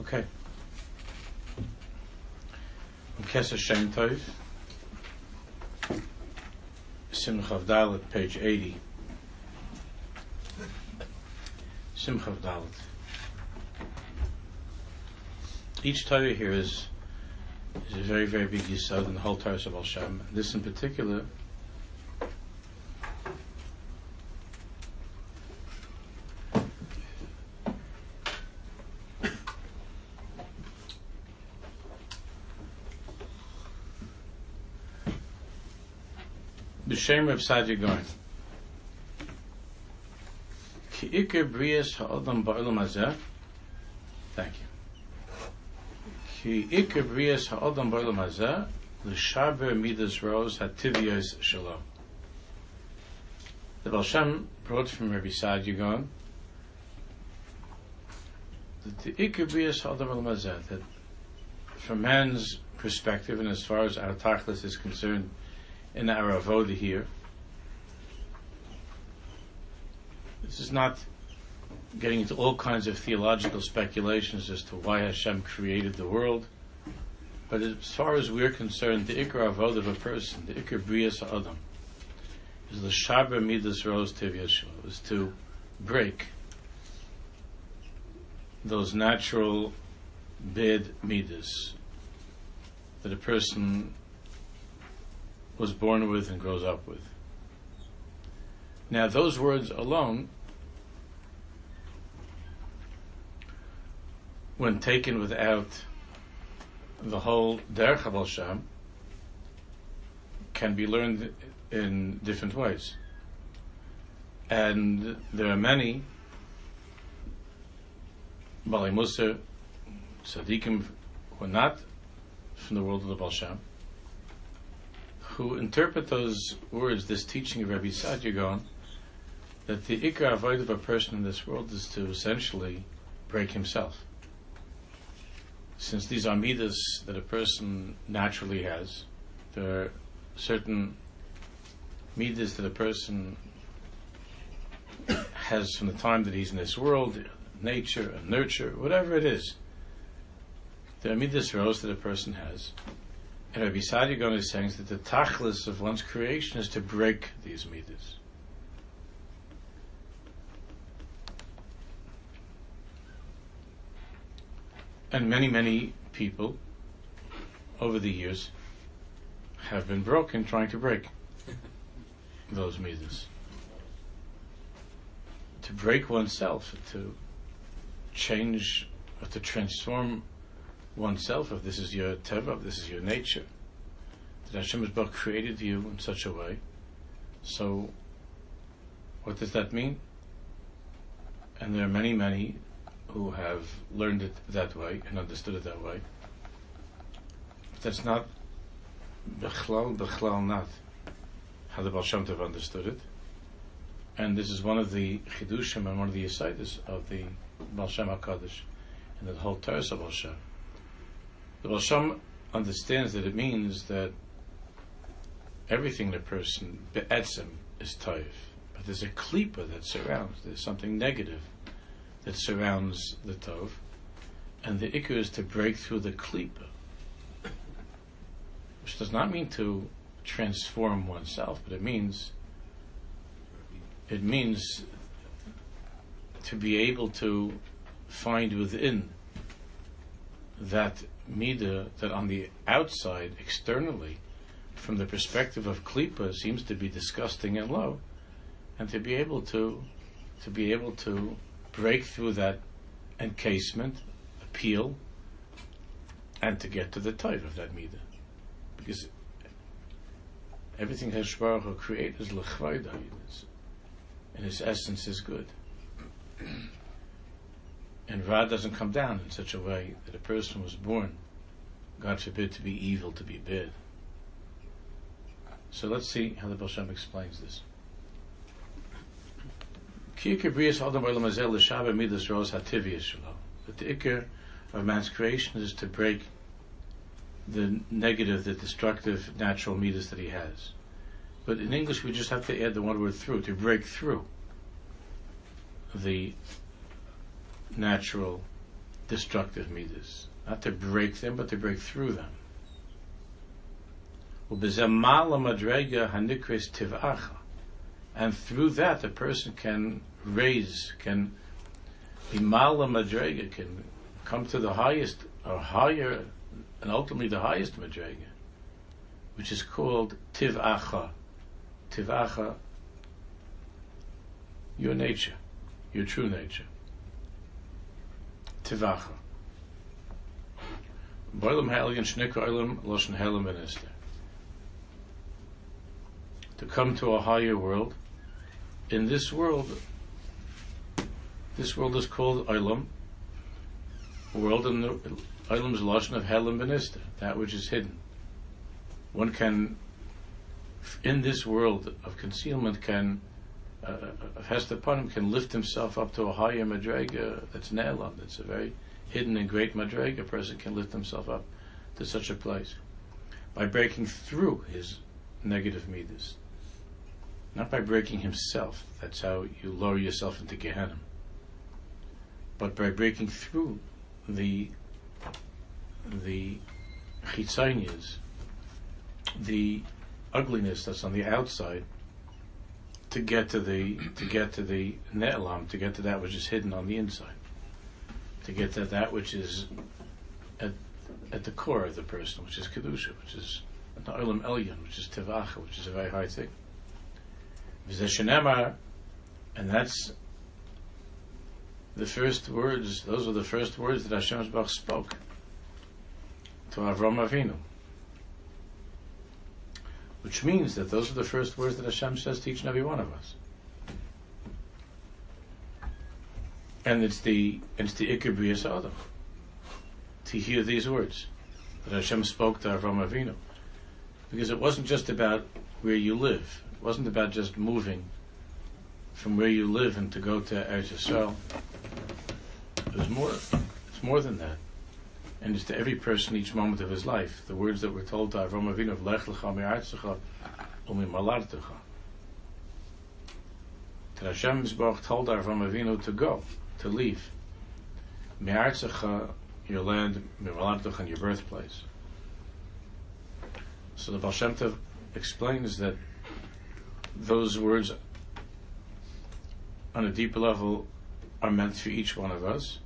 Okay. Kesser Shem Tov. Simcha Dalet, page 80. Simcha Dalet. Each Torah here is is a very, very big yisod in the whole Torah of Shem. This in particular B'Shem Reb Sadia Gaon. Ki ha'odam ba'olam hazeh. Thank you. Ki ha'odam ba'olam hazeh l'shaber midas rose ha'tivyos shalom. The Baal Shem brought from Rabbi Sadia that the ikir brias ha'odam ba'olam hazeh that from man's perspective and as far as our tachlis is concerned, in our avoda here. This is not getting into all kinds of theological speculations as to why Hashem created the world, but as far as we're concerned, the ikar avoda of a person, the ikar brias adam, is the shaber midas rose tivyashua, is to break those natural bid midas that a person was born with and grows up with. Now, those words alone, when taken without the whole Derech Sham, can be learned in different ways. And there are many Baalei Mussar, Sadiqim, who are not from the world of the Baal Shem, who interpret those words, this teaching of Rabbi Sadia Gaon, that the ikar avoid of a person in this world is to essentially break himself. Since these are midas that a person naturally has, there are certain midas that a person has from the time that he's in this world, nature and nurture, whatever it is. There are midas rows that a person has. And Rabbi Sadia Gaon is saying that the tachlis of one's creation is to break these midas. And many, many people over the years have been broken trying to break those midas. To break oneself, to change, or to transform oneself, if this is your teva, if this is your nature, that Hashem has both created you in such a way. So, what does that mean? And there are many, many who have learned it that way and understood it that way. But that's not bechlal, bechlal not how the Baal Shem Tov understood it. And this is one of the chidushim and one of the yisaidis of the Baal Shem HaKadosh and the whole Torah of Baal Shem. The Baal understands that it means that everything in a person, be'etzim, is toiv. But there's a klipa that surrounds, there's something negative that surrounds the tov. And the ikr is to break through the klipa. Which does not mean to transform oneself, but it means it means to be able to find within that midah that on the outside, externally, from the perspective of klipa, seems to be disgusting and low, and to be able to to be able to break through that encasement, appeal, and to get to the type of that midah, because everything Hashbaruch create is lechvayda, and its essence is good. And Ra doesn't come down in such a way that a person was born, God forbid, to be evil, to be bad. So let's see how the Baal Shem explains this. That the ikr of man's creation is to break the negative, the destructive natural midas that he has. But in English, we just have to add the one word through, to break through the natural destructive midas. Not to break them, but to break through them. And through that, a person can raise, can be mala madrega, can come to the highest, or higher, and ultimately the highest madrega, which is called tivacha. Tivacha, your nature, your true nature. Tivacha. Olam loshen minister. To come to a higher world. In this world, this world is called Olam. World in the Olam's lashon of Helam Benister, that which is hidden. One can, in this world of concealment, can uh Hester upon him can lift himself up to a higher madrega that's Ne'elam, that's a very hidden and great madrega. A person can lift himself up to such a place by breaking through his negative midas, not by breaking himself. That's how you lower yourself into Gehenna. But by breaking through the the chitzonias, the ugliness that's on the outside, to get to the to get to the ne'elam, to get to that which is hidden on the inside, to get to that which is at at the core of the person, which is kedusha, which is the olam elyon, which is tevacha, which is a very high thing. And that's the first words. Those were the first words that Hashem spoke to Avram Avinu. Which means that those are the first words that Hashem says to each and every one of us. And it's the it's the Adam to hear these words that Hashem spoke to Avram Avinu. Because it wasn't just about where you live. It wasn't about just moving from where you live and to go to Eretz Yisrael. It was more. It's more than that and it's to every person each moment of his life. The words that were told to Avram Avinu of Lech Lecha Me'artzecha Umi Malartecha. That Hashem Yisborach told Avram Avinu to go, to leave. Me'artzecha, your land, Me'malartecha, and your birthplace. So the Baal Shem Tov explains that those words on a deeper level are meant for each one of us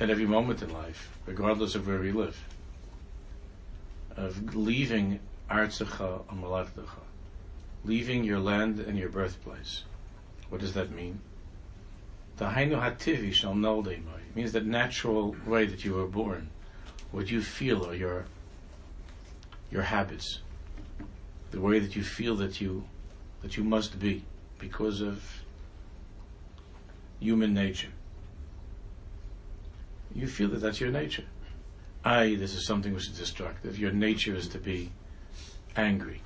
at every moment in life, regardless of where we live, of leaving Artsacha Amalavdacha, leaving your land and your birthplace. What does that mean? The Hainu Hativi shall It means that natural way that you were born, what you feel are your your habits, the way that you feel that you that you must be because of human nature you feel that that's your nature. I, this is something which is destructive. Your nature is to be angry.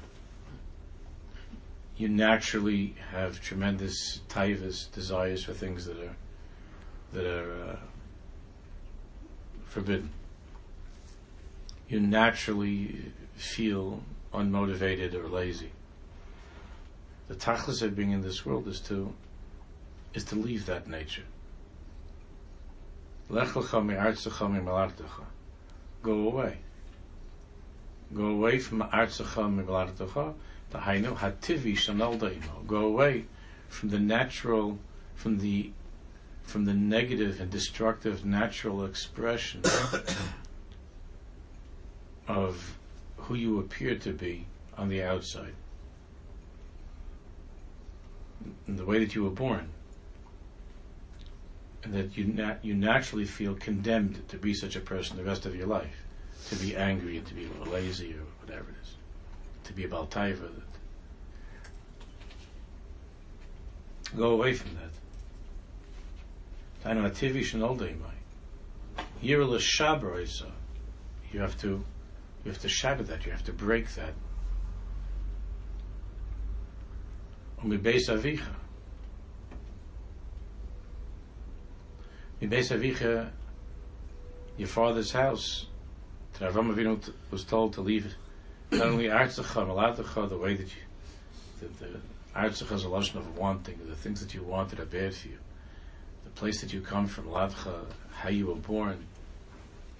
You naturally have tremendous taivas, desires for things that are that are uh, forbidden. You naturally feel unmotivated or lazy. The tachlis of being in this world is to is to leave that nature. Go away. Go away from artzecha mi'malartecha. The hainu hativi shanal. Go away from the natural, from the, from the negative and destructive natural expression of who you appear to be on the outside. The way that you were born and that you nat- you naturally feel condemned to be such a person the rest of your life, to be angry and to be lazy or whatever it is, to be about taiva. Go away from that. You have to you have to shaber that, you have to break that. In Beis Avicha, your father's house, Avram Avinu was told to leave not only Artzacha, Malatacha, the way that you, the, the Artzacha is a lesson of wanting, the things that you wanted are bad for you. The place that you come from, Lavcha, how you were born,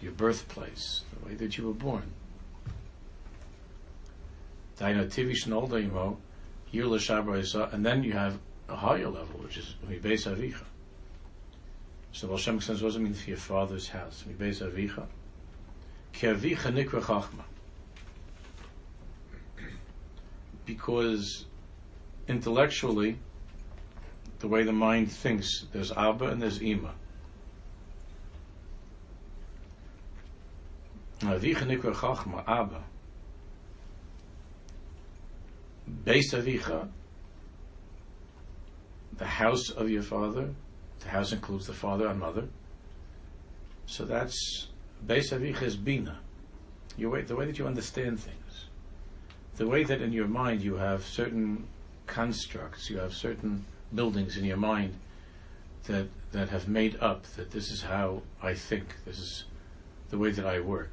your birthplace, the way that you were born. And then you have a higher level, which is Mibes Avicha. So Hashem says, what does it mean for your father's house? Mibes Avicha. Ki Avicha Nikra Chachma. Because intellectually, the way the mind thinks, there's Abba and there's Ima. Avicha Nikra Chachma, Abba. Beis Avicha, the house of your father. The house includes the father and mother. So that's Beis Avicha is Bina. Your way, the way that you understand things. The way that in your mind you have certain constructs, you have certain buildings in your mind that that have made up that this is how I think, this is the way that I work.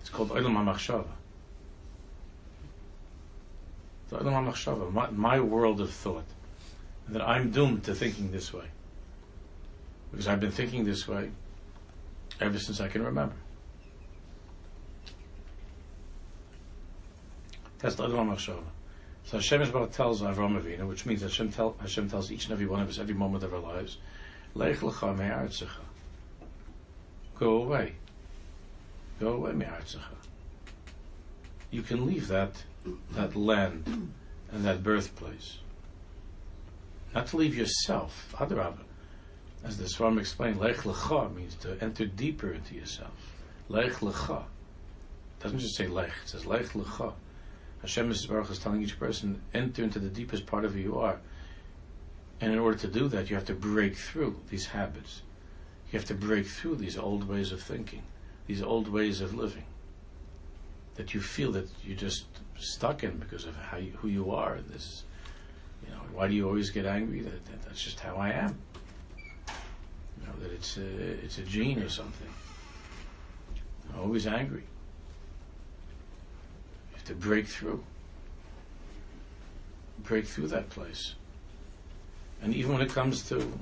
It's called Olam HaMachshava. The Olam HaMachshava, my, my world of thought. That I'm doomed to thinking this way. Because I've been thinking this way ever since I can remember. That's the Olam HaMachshava. So Hashem Yisrael tells Avram Avinu, which means Hashem, tell, Hashem tells each and every one of us every moment of our lives, Lech lecha me'artzecha. Go away. Go away me'artzecha. You can leave that, that land and that birthplace. Not to leave yourself, Adarabah. As the Swarm explained, Lech lecha means to enter deeper into yourself. Lech lecha. Doesn't just say lech, it says lech lecha. Hashem is Baruch is telling each person, enter into the deepest part of who you are. And in order to do that, you have to break through these habits. You have to break through these old ways of thinking, these old ways of living that you feel that you're just stuck in because of how you, who you are. This, you know, why do you always get angry? That, that that's just how I am. You know that it's a, it's a gene or something. I'm always angry Have to break through. Break through that place. And even when it comes to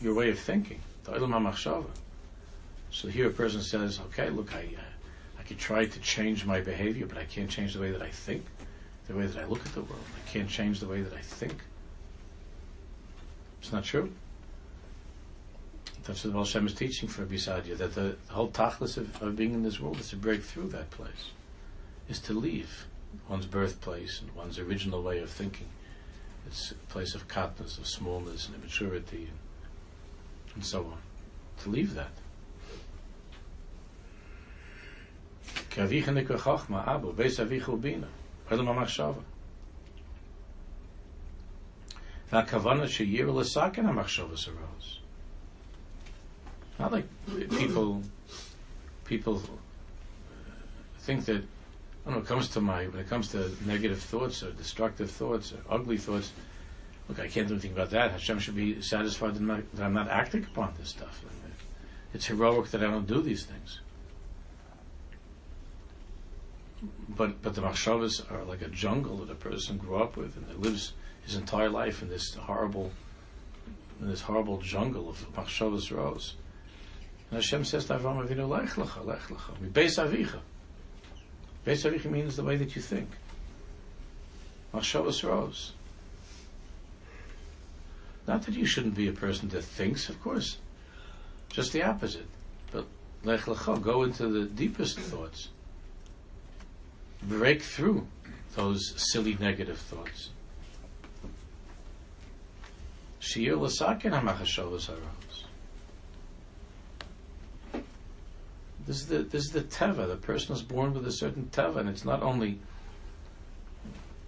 your way of thinking, the Olam HaMachshava. So here a person says, okay, look, I, uh, I could try to change my behavior, but I can't change the way that I think, the way that I look at the world. I can't change the way that I think. It's not true. That's what Hashem is teaching for Abisadia, that the, the whole tachlis of, of being in this world is to break through that place, is to leave one's birthplace and one's original way of thinking. It's a place of katness, of smallness and immaturity and, and so on. To leave that. Not like people people think that when it comes to my when it comes to negative thoughts or destructive thoughts or ugly thoughts, look, I can't do anything about that. Hashem should be satisfied that I'm not acting upon this stuff. It's heroic that I don't do these things. But but the machshavas are like a jungle that a person grew up with and lives his entire life in this horrible in this horrible jungle of machshavas rose. And Hashem says to Avram Avinu, Lech lecha, lech lecha, beis avicha. Beis means the way that you think. Machshavas rose. Not that you shouldn't be a person that thinks, of course. Just the opposite. But lech lecha, go into the deepest thoughts. Break through those silly negative thoughts. Shir l'sakin ha-machashavas This is the this is the teva. The person is born with a certain teva, and it's not only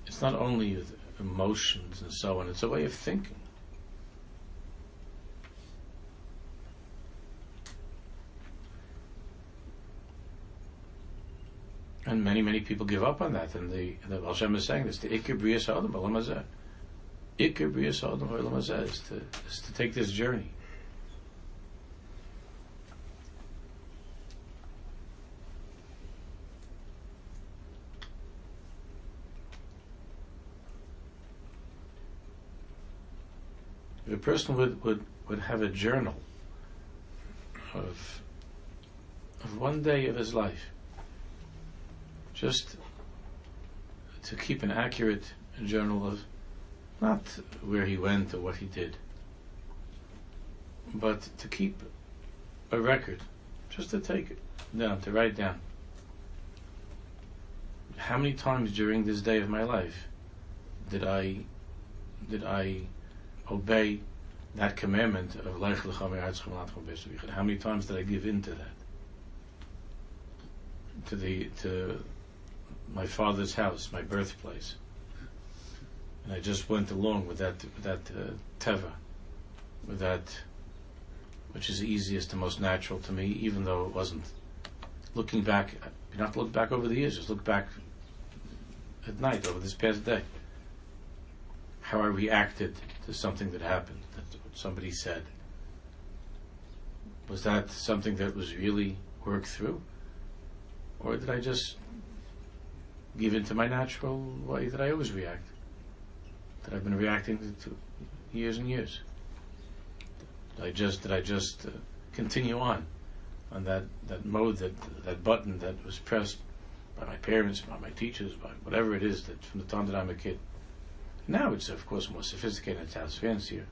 it's not only emotions and so on. It's a way of thinking. And many, many people give up on that. And the, the Hashem is saying this, the Ikir Adam B'olam Hazeh. Ikir B'olam Hazeh is to, is to take this journey. The person would, would, would have a journal of of one day of his life, just to keep an accurate journal of not where he went or what he did, but to keep a record, just to take it down, to write down. How many times during this day of my life did I did I obey that commandment of Leich How many times did I give in to that? To the to my father's house, my birthplace. And I just went along with that with that uh, teva, with that which is easiest and most natural to me, even though it wasn't. Looking back, you have to look back over the years, just look back at night over this past day. How I reacted to something that happened, that somebody said. Was that something that was really worked through? Or did I just give into my natural way that I always react? That I've been reacting to, years and years? Did I just did I just uh, continue on on that, that mode that that button that was pressed by my parents, by my teachers, by whatever it is that from the time that I'm a kid. Now it's of course more sophisticated, it sounds fancier.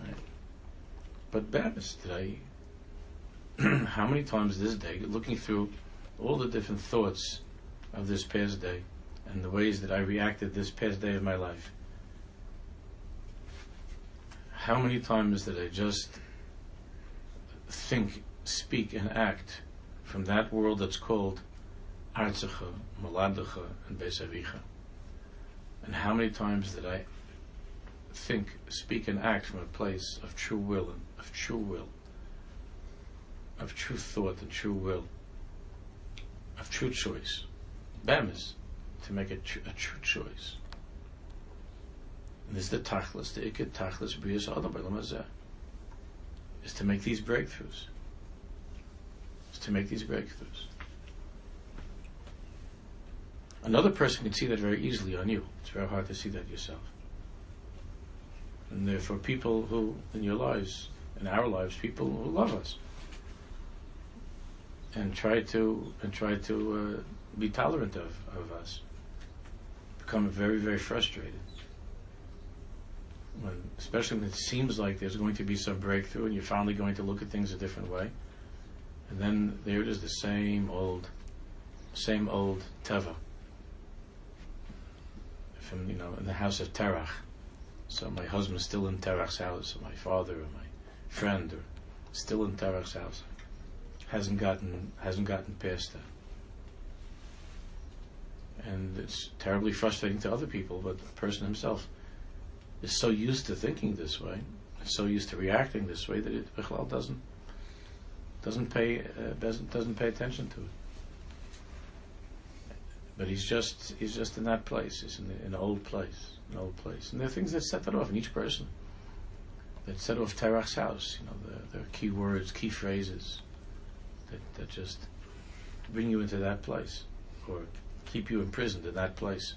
Right? But Baptist today, how many times this day, looking through all the different thoughts of this past day and the ways that I reacted this past day of my life, how many times did I just think, speak, and act from that world that's called Artsacha, Maladecha, and Besavicha? And how many times did I think, speak, and act from a place of true will and of true will, of true thought and true will, of true choice. Bemis, to make a, tr- a true choice. And this is the tachlis, the ikit tachlis brias adam is to make these breakthroughs. Is to make these breakthroughs. Another person can see that very easily on you. It's very hard to see that yourself. And therefore, people who, in your lives, in our lives, people who love us, and try to and try to uh, be tolerant of, of us, become very very frustrated. When, especially when it seems like there's going to be some breakthrough, and you're finally going to look at things a different way, and then there it is, the same old, same old teva. You know, in the house of Terach so my husband's still in Terach's house, my father or my friend are still in Terach's house. Hasn't gotten hasn't gotten past that. And it's terribly frustrating to other people, but the person himself is so used to thinking this way, so used to reacting this way that it doesn't doesn't pay uh, doesn't doesn't pay attention to it. But he's just he's just in that place. He's in, the, an old place an old place. And there are things that set that off in each person. That set off Terach's house. You know, the, the key words, key phrases that, that just bring you into that place or keep you imprisoned in that place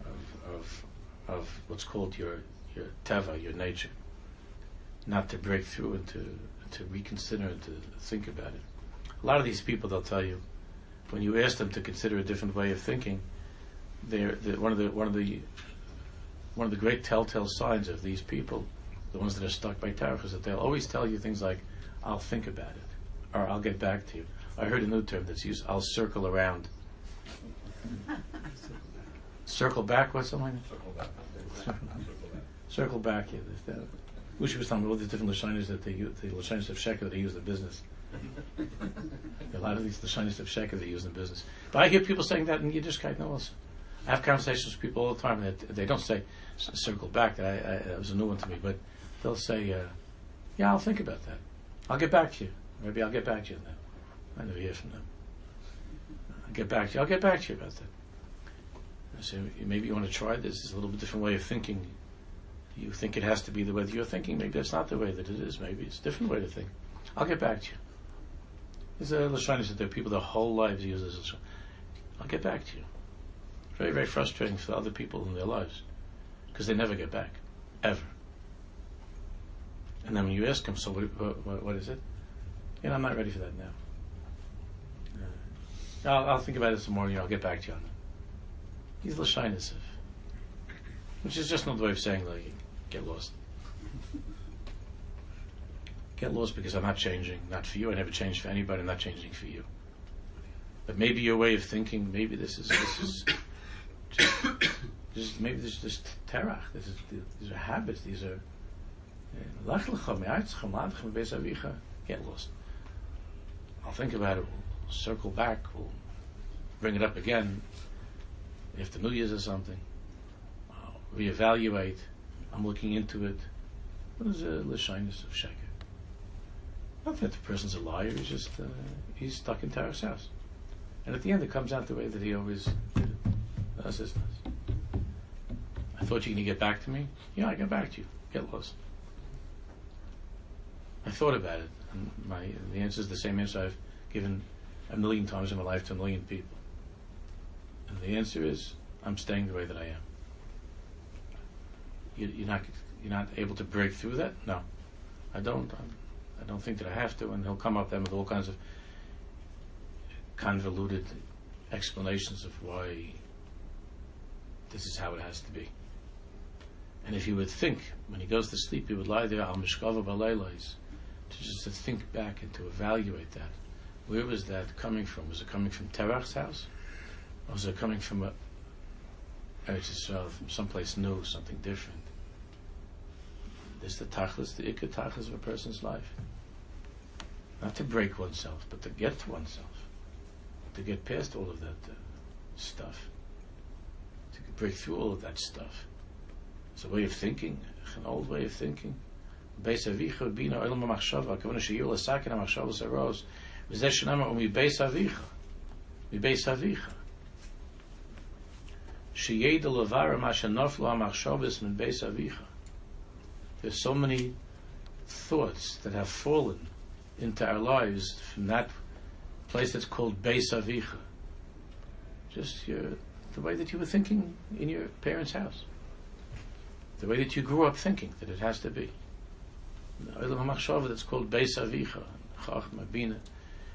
of, of, of what's called your, your teva, your nature. Not to break through and to, to reconsider and to think about it. A lot of these people, they'll tell you, when you ask them to consider a different way of thinking, they're, they're one of the one of the one of the great telltale signs of these people, the ones that are stuck by Terach, is that they'll always tell you things like, I'll think about it, or I'll get back to you. I heard a new term that's used, I'll circle around. circle back, what's something Circle back. circle back, yeah. Ushi was telling me all these different Lashinas that they use, the Lashinas of Sheker that they use in business. A lot of these the Lashinas of Sheker they use in business. But I hear people saying that in Yiddishkeit no also. I have conversations with people all the time that they don't say circle back. That, I, I, was a new one to me, but they'll say, uh, "Yeah, I'll think about that. I'll get back to you. Maybe I'll get back to you Then. I never hear from them. I'll get back to you. I'll get back to you about that. I say, maybe you want to try this. It's a little bit different way of thinking. You think it has to be the way that you're thinking. Maybe that's not the way that it is. Maybe it's a different way to think. I'll get back to you. There's a Lashani that there are people their whole lives use this. I'll get back to you. Very, very frustrating for other people in their lives because they never get back, ever. And then when you ask him, so what, what, what is it? You know, I'm not ready for that now. Uh, I'll, I'll think about it some more. You know, I'll get back to you on that. He's l'shyness which is just another way of saying like get lost. Get lost because I'm not changing, not for you. I never changed for anybody. I'm not changing for you. But maybe your way of thinking, maybe this is this is just, just maybe this is just terach. This is these are habits. These are eh, get lost. I'll think about it. We'll circle back. We'll bring it up again after New Year's or something. I'll reevaluate. I'm looking into it. What is the shyness of sheker? Not that the person's a liar. He's just uh, he's stuck in Terach's house, and at the end it comes out the way that he always did. That's his. I thought you were going to get back to me. Yeah, I got back to you. Get lost. I thought about it, and my the answer is the same answer I've given a million times in my life to a million people. And the answer is, I'm staying the way that I am. You, you're not you're not able to break through that. No, I don't. I'm, I don't think that I have to. And he'll come up then with all kinds of convoluted explanations of why this is how it has to be. And if he would think, when he goes to sleep, he would lie there, al mishkava balaylays, to just to think back and to evaluate that. Where was that coming from? Was it coming from Terach's house? Or was it coming from a uh, Eretz Yisrael, uh, from someplace new, something different? This is the tachlis, the ikka tachlis of a person's life. Not to break oneself, but to get to oneself. To get past all of that uh, stuff. To break through all of that stuff. It's a way of thinking, an old way of thinking. There's so many thoughts that have fallen into our lives from that place that's called Beis Avicha. Just your, the way that you were thinking in your parents' house. The way that you grew up thinking that it has to be. That's called Beis Avicha,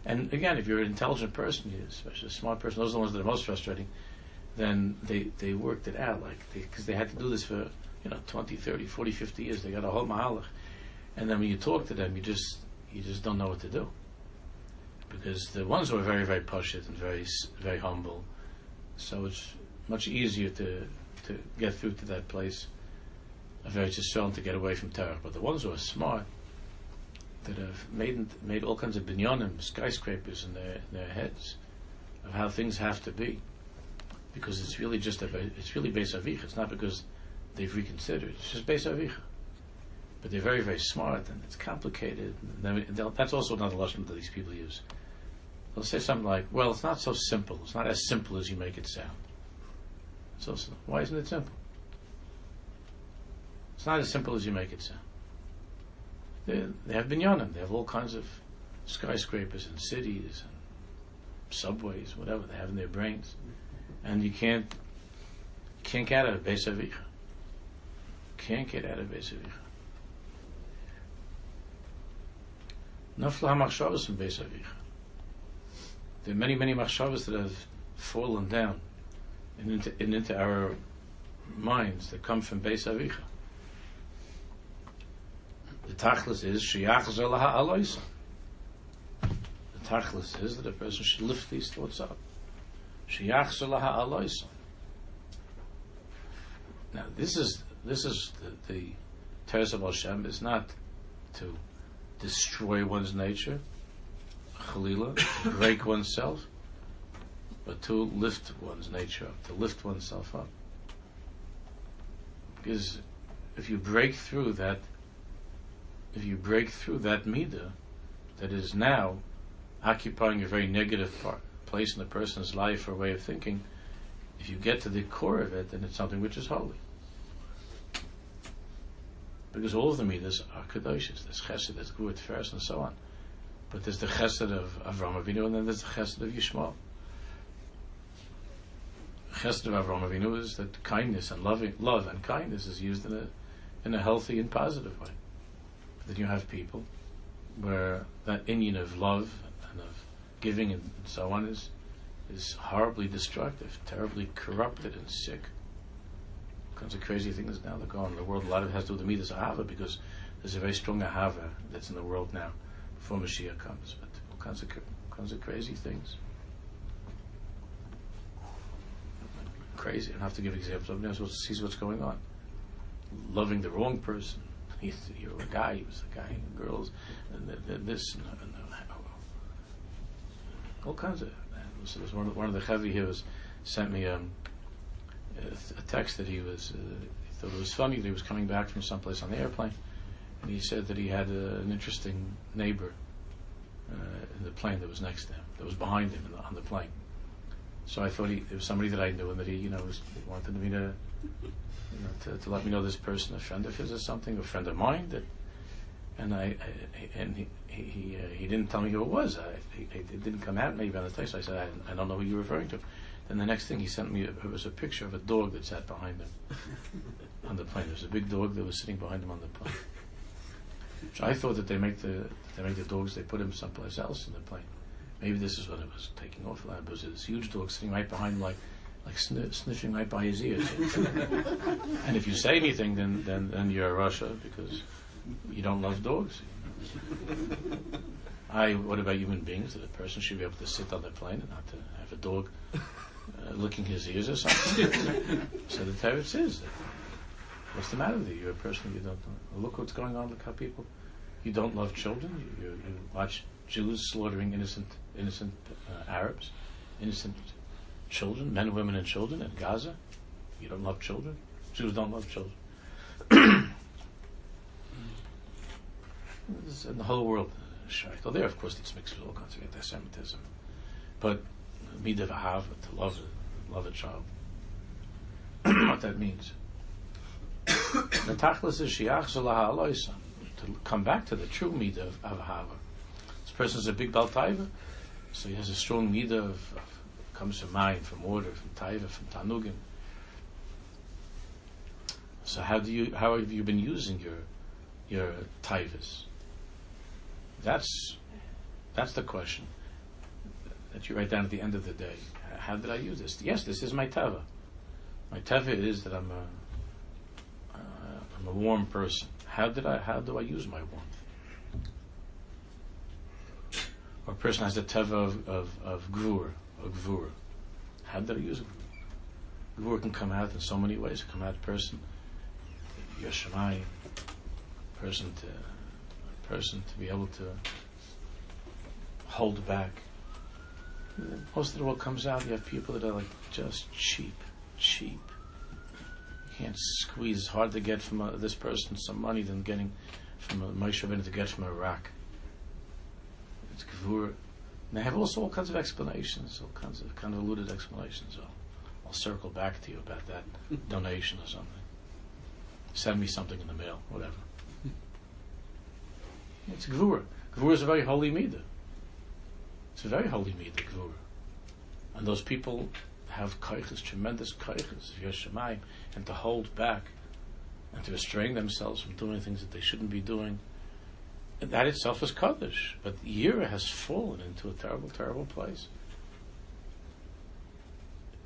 And again, if you're an intelligent person, especially a smart person, those are the ones that are most frustrating, then they, they worked it out, like, because they, they, had to do this for you know, 20, 30, 40, 50 years. They got a whole mahalach. And then when you talk to them, you just, you just don't know what to do. Because the ones who are very, very pushit and very, very humble, so it's much easier to, to get through to that place of Eretz Yisrael to get away from Terach. But the ones who are smart, that have made made all kinds of binyanim, skyscrapers in their in their heads of how things have to be, because it's really just a it's really Beis Avich. It's not because they've reconsidered. It's just Beis Avicha. But they're very, very smart, and it's complicated. And that's also another lesson that these people use. They'll say something like, "Well, it's not so simple. It's not as simple as you make it sound." So, why isn't it simple? It's not as simple as you make it sound. They, they have binyanim. They have all kinds of skyscrapers and cities and subways, whatever they have in their brains, and you can't can't get out of Beis Avicha can't get out of Beis Avicha. Nafla HaMachshavas from Beis Avicha. There are many, many machshavas that have fallen down and into, and into our minds that come from Beis Avicha. The tachlis is shiyach zelaha aloisa. The tachlis is that a person should lift these thoughts up. Shiyach zelaha aloisa. Now, this is this is the, the Teres of Hashem is not to destroy one's nature, Chalila, break oneself, but to lift one's nature up, to lift oneself up. Because if you break through that, if you break through that midah that is now occupying a very negative part, place in a person's life or way of thinking, if you get to the core of it, then it's something which is holy because all of the midas are kadoshis. There's chesed, there's good, first, and so on. But there's the chesed of Avram Avinu, and then there's the chesed of Yishmael. Chesed of Avram Avinu is that kindness and loving, love and kindness is used in a in a healthy and positive way. then you have people where that Indian of love and of giving and so on is is horribly destructive, terribly corrupted and sick. Kinds of crazy things now that go on in the world. A lot of it has to do with the Midas Ahava because there's a very strong Ahava that's in the world now before Mashiach comes. But all kinds of, kinds of crazy things. Crazy. I don't have to give examples. Everybody else sees what's going on. Loving the wrong person. He's, you're a guy, he was a guy, and girls, and, this, and, and, and, all kinds of so was one of, one of the Chavi here was sent me um, a, text that he was uh, he thought it was funny that he was coming back from someplace on the airplane, and he said that he had a, an interesting neighbor uh, in the plane that was next to him, that was behind him the, on the plane. So I thought he, it was somebody that I knew and that he, you know, was, wanted me to, you know, to, to let me know this person, a friend of his or something, a friend of mine that and I, I and he he uh, he didn't tell me who it was. I, he, it didn't come out maybe on the text. I said I, I don't know who you're referring to. Then the next thing he sent me it was a picture of a dog that sat behind him on the plane. There was a big dog that was sitting behind him on the plane. So I thought that they make the they make the dogs they put him someplace else in the plane. Maybe this is what it was taking off. It was this huge dog sitting right behind him, like like sniffing right by his ears. and if you say anything, then then then you're a Russia because you don't love dogs. I. What about human beings? That a person should be able to sit on the plane and not to have a dog licking his ears or something. so the Torah says, "What's the matter with you? You're a person you don't know. Look what's going on. Look how people. You don't love children. You, you, you watch Jews slaughtering innocent innocent uh, Arabs, innocent children, men, women, and children in Gaza. You don't love children. Jews don't love children. in the whole world shayt. Well, there, of course, it's mixed with all kinds of anti-Semitism, but midah v'ahav to love love a child. what that means. the tachlis is shiach to come back to the true midah of, of. This person is a big bal taiva, so he has a strong midah of, of comes from mind, from order, from taiva, from tanugim. So how do you how have you been using your your taivas? That's that's the question that you write down at the end of the day. How did I use this? Yes, this is my teva. My teva is that I'm a am uh, a warm person. How did I? How do I use my warmth? Or a person has a teva of of, of gvur, gvur. How did I use it? Gvur can come out in so many ways. It can come out person, Yoshamai, person to person to be able to hold back. Most of the world comes out, you have people that are like just cheap, cheap. You can't squeeze. It's hard to get from a, this person some money than getting from a Moshe Rabbeinu to get from Iraq. It's gvur. And they have also all kinds of explanations, all kinds of convoluted explanations. I'll, I'll circle back to you about that donation or something. Send me something in the mail, whatever. It's Gvura. Gvura is a very holy midah. It's a very holy midah, Gvura. And those people have kaiches, tremendous kaiches, Yoshemayim, and to hold back and to restrain themselves from doing things that they shouldn't be doing. And that itself is Kaddish. But Yira has fallen into a terrible, terrible place.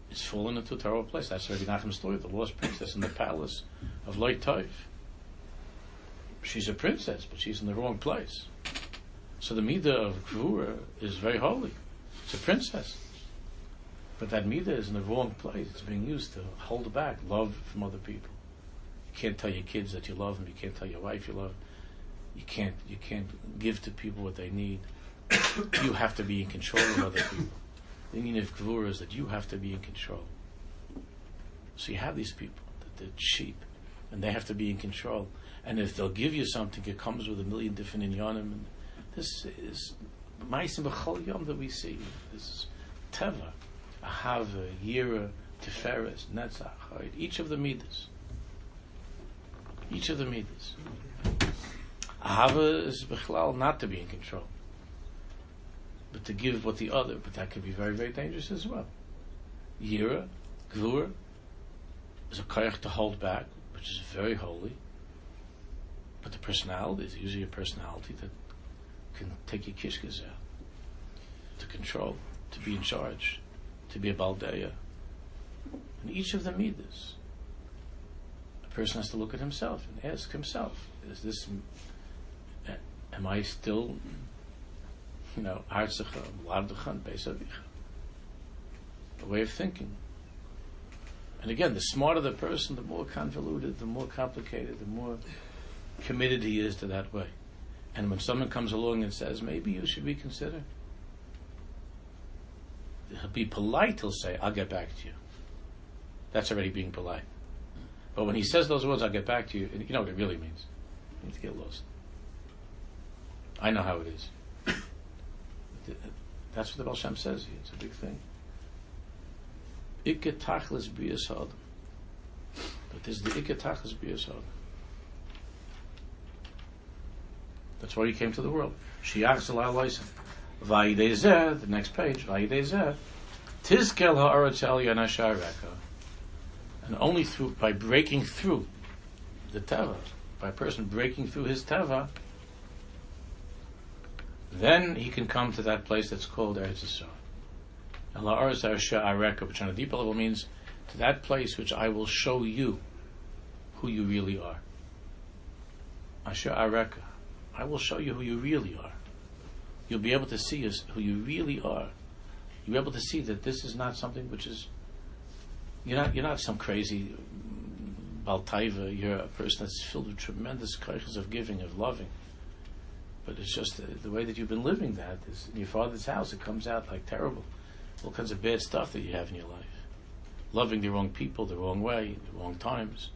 It's fallen into a terrible place. That's Rabbi Nachman's story, the lost princess in the palace of Loit she's a princess, but she's in the wrong place. So the midah of Gvura is very holy. It's a princess. But that midah is in the wrong place. It's being used to hold back love from other people. You can't tell your kids that you love them. You can't tell your wife you love. Them. You can't. You can't give to people what they need. you have to be in control of other people. The meaning of Gvura is that you have to be in control. So you have these people that they're cheap, and they have to be in control and if they'll give you something, it comes with a million different inyanim. And this is ma'asim b'chol yom that we see. This is teva, ahava, yira, tiferes, netzach. Each of the midas. Each of the midas. Ahava is b'chlal not to be in control, but to give what the other. But that could be very, very dangerous as well. Yira, glur, is a koyach to hold back, which is very holy But the personality is usually a personality that can take your kishkas out, to control, to be in charge, to be a baldeya. And each of them need this. A person has to look at himself and ask himself, is this, am I still, you know? A way of thinking. And again, the smarter the person, the more convoluted, the more complicated, the more committed he is to that way. And when someone comes along and says, maybe you should reconsider, he'll be polite, he'll say, I'll get back to you. That's already being polite. But when he says those words, I'll get back to you, and you know what it really means. You need to get lost. I know how it is. That's what the Baal Shem says. It's a big thing. Ikke tachlis. But there's the ikke tachlis adam. That's why he came to the world. Shiach the next page, Vayidezeh, Tizkel ha'aretz el yanashareka. And only through, by breaking through the Teva, by a person breaking through his Teva, then he can come to that place that's called Eretz Yisrael. And which on a deeper level means to that place which I will show you who you really are. Asher Areka. I will show you who you really are. You'll be able to see who you really are. You'll be able to see that this is not something which is you're not you're not some crazy baltaiva. You're a person that's filled with tremendous kaiches of giving, of loving. But it's just the, the, way that you've been living that is in your father's house. It comes out like terrible, all kinds of bad stuff that you have in your life. Loving the wrong people the wrong way, the wrong times.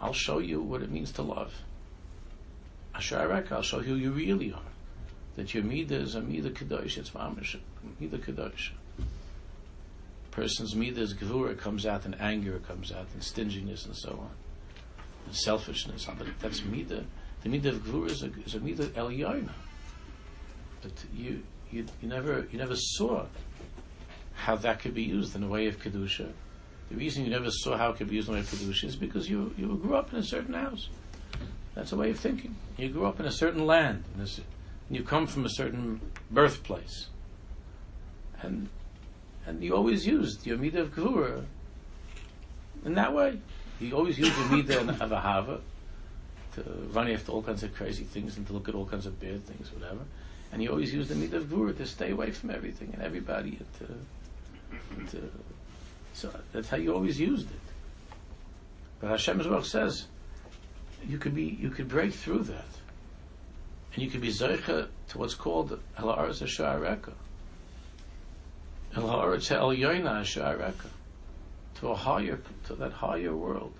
I'll show you what it means to love. Asharek, I'll show who you really are. That your midah is a midah kadosh. It's mamish midah kadosh. Person's midah is gevura. comes out in anger. Comes out in stinginess and so on, and selfishness. That's midah the midah of gvura is a, is a eliyona. But you, you, you never, you never saw how that could be used in a way of kedusha. The reason you never saw how it could be used in a way of kedusha is because you, you grew up in a certain house. That's a way of thinking. You grew up in a certain land, and you come from a certain birthplace, and and you always used your midah of gvura in that way. You always used your midah of ahava to run after all kinds of crazy things and to look at all kinds of bad things, whatever. And you always used the midah of gvura to stay away from everything and everybody. And to, to, so that's how you always used it. But Hashem as well says, you could be, you could break through that, and you could be zeicha to what's called halaretz hashareka, el yoina hashareka, to a higher, to that higher world,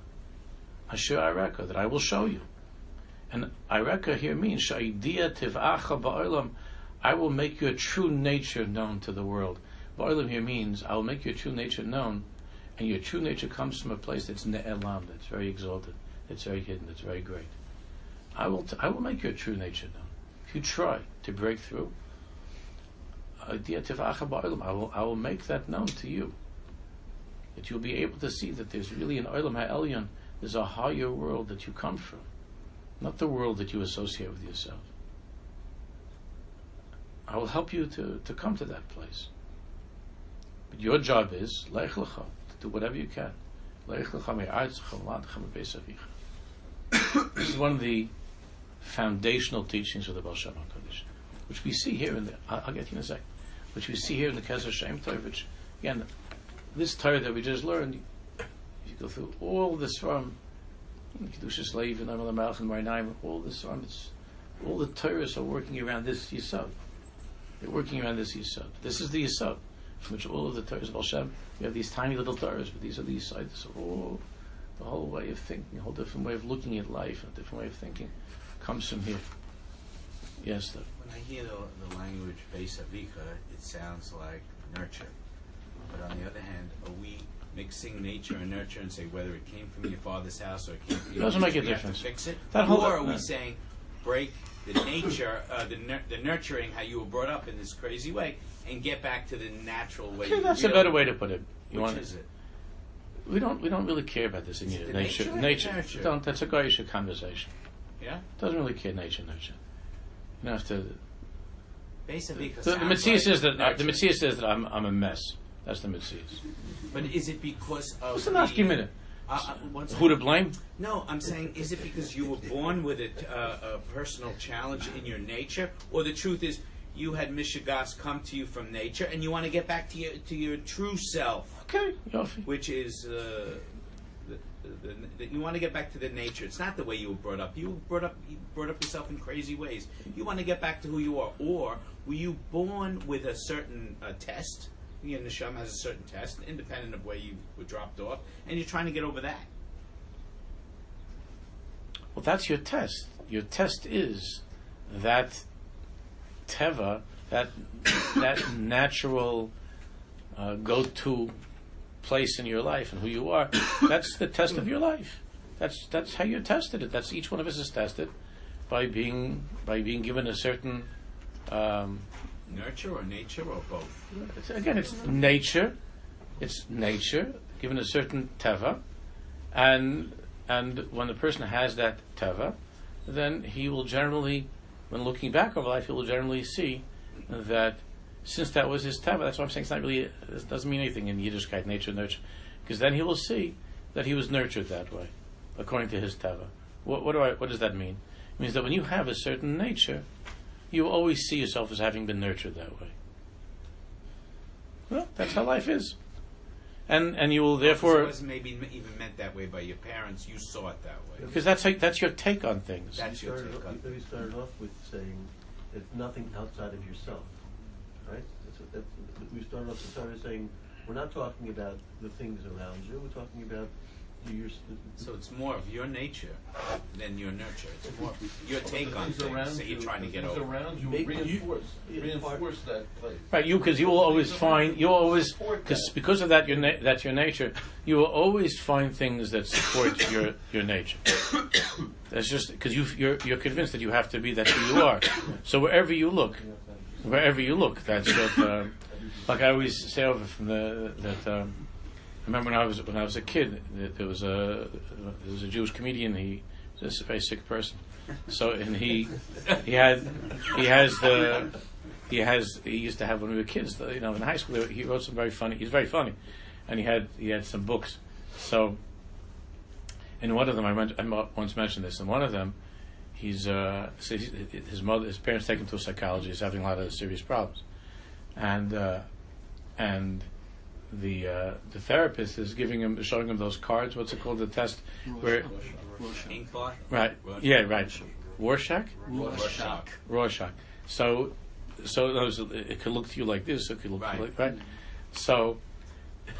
hashareka that I will show you. And Ireka here means Shaidia Tivacha Ba'olam. I will make your true nature known to the world. Ba'olam here means I will make your true nature known, and your true nature comes from a place that's ne'elam, that's very exalted, that's very hidden, that's very great. I will, t- I will make your true nature known. If you try to break through, uh, I will, I will make that known to you. That you'll be able to see that there's really an Olam Ha'elyon, there's a higher world that you come from not the world that you associate with yourself. I will help you to, to come to that place. But your job is lech to do whatever you can. Lech lecha This is one of the foundational teachings of the Baal Shem HaKadosh, which we see here in the, I'll, I'll get to you in a second, which we see here in the Keter Shem Tov, which, again, this Torah that we just learned, if you go through all this from Kedushas Levi and Amal Malach and Me'or Einayim, all this on it's all the Torahs are working around this Yisod. They're working around this Yisod. This is the Yisod from which all of the Torahs of Hashem, we have these tiny little Torahs, but these are the Yisod. So all whole way of thinking, a whole different way of looking at life, a different way of thinking comes from here. Yes, When I hear the, the language Avika, it sounds like nurture. But on the other hand, are we mixing nature and nurture and say whether it came from your father's house or it came from your doesn't make a difference. Fix it, that whole, or are we saying break the nature, uh, the, nur- the nurturing, how you were brought up in this crazy way, and get back to the natural way. Okay, that's a better way to put it. You Which want is it? We don't we don't really care about this in nature. Nature, nature, nature. don't. That's a goyish conversation. Yeah? Doesn't really care nature, nurture. You don't have to. Basically, Avika The, the sounds Mitzvah like says that uh, the. Mitzvah says that I'm I'm a mess. That's the Mitzvah. But is it because of What's the the, last minute? Uh, uh, Who to blame? No, I'm saying, is it because you were born with a, uh, a personal challenge in your nature, or the truth is you had Mishigas come to you from nature, and you want to get back to your to your true self, Okay, Yofi. which is uh, the, the, the, you want to get back to the nature. It's not the way you were brought up. You were brought up you brought up yourself in crazy ways. You want to get back to who you are, or were you born with a certain uh, test? Your neshama has a certain test, independent of where you were dropped off, and you're trying to get over that. Well, that's your test. Your test is that teva, that that natural uh, go-to place in your life and who you are. That's the test of your life. That's that's how you're tested it. That's each one of us is tested by being by being given a certain. Um, Nurture or nature or both? it's- again, it's nature. It's nature given a certain teva, and and when the person has that teva, then he will generally, when looking back over life, he will generally see that since that was his teva, that's why I'm saying it's not really, it doesn't mean anything in Yiddishkeit, nature, nurture, because then he will see that he was nurtured that way, according to his Tava. What, what do I? What does that mean? It means that when you have a certain nature, you always see yourself as having been nurtured that way. Well, that's how life is, and and you will Because therefore it wasn't maybe even meant that way by your parents. You saw it that way. because that's how, that's your take on things. That's you your started, take off, on you started off with saying that nothing outside of yourself, right? That's what, that's, we started off. We started saying we're not talking about the things around you. We're talking about your. So it's more of your nature than your nurture. It's more your take on Things around things that you, you're trying to get things over. around you Make- reinforce, you- reinforce that place. Right, you because you will always find you will always because because of that your na- that's your nature. You will always find things that support your your nature. That's just because you you're you're convinced that you have to be that who you are. So wherever you look, wherever you look, that's what. Uh, like I always say over from the that. Um, I remember when I was when I was a kid, there was a there was a Jewish comedian. He was a very sick person. So and he he had he has the he has he used to have when we were kids. You know, in high school he wrote some very funny. He's very funny, and he had he had some books. So in one of them, I, meant, I once mentioned this. In one of them, he's uh, his mother, his parents take him to a psychologist. He's having a lot of serious problems, and uh, and the uh, the therapist is giving him showing him those cards. What's it called? The test where right? Yeah, right. Rorschach. Rorschach. Rorschach. So, so in other words, it could look to you like this. It could look Right. like right. So,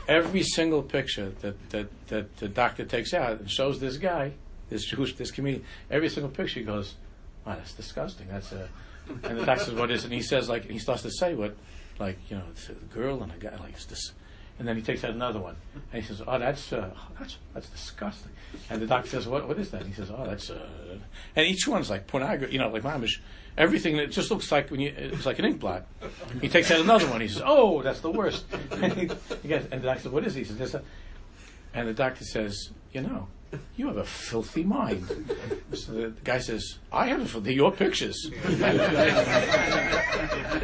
every single picture that, that, that the doctor takes out and shows this guy, this Jewish, this comedian, every single picture he goes, "Wow, that's disgusting." That's a, and the doctor says, "What is?" it? And he says, like, he starts to say what, like, you know, it's a girl and a guy, like it's this. And then he takes out another one, and he says, "Oh, that's uh, that's that's disgusting." And the doctor says, "What what is that?" And he says, "Oh, that's," uh, and each one's like pornography, you know, like mamish. Everything that just looks like when you, it's like an ink blot. He takes out another one. He says, "Oh, that's the worst." And, he, he gets, and the doctor says, "What is he?" He says, "This." uh," And the doctor says, "You know, you have a filthy mind." So the guy says, "I have a filthy. Your pictures.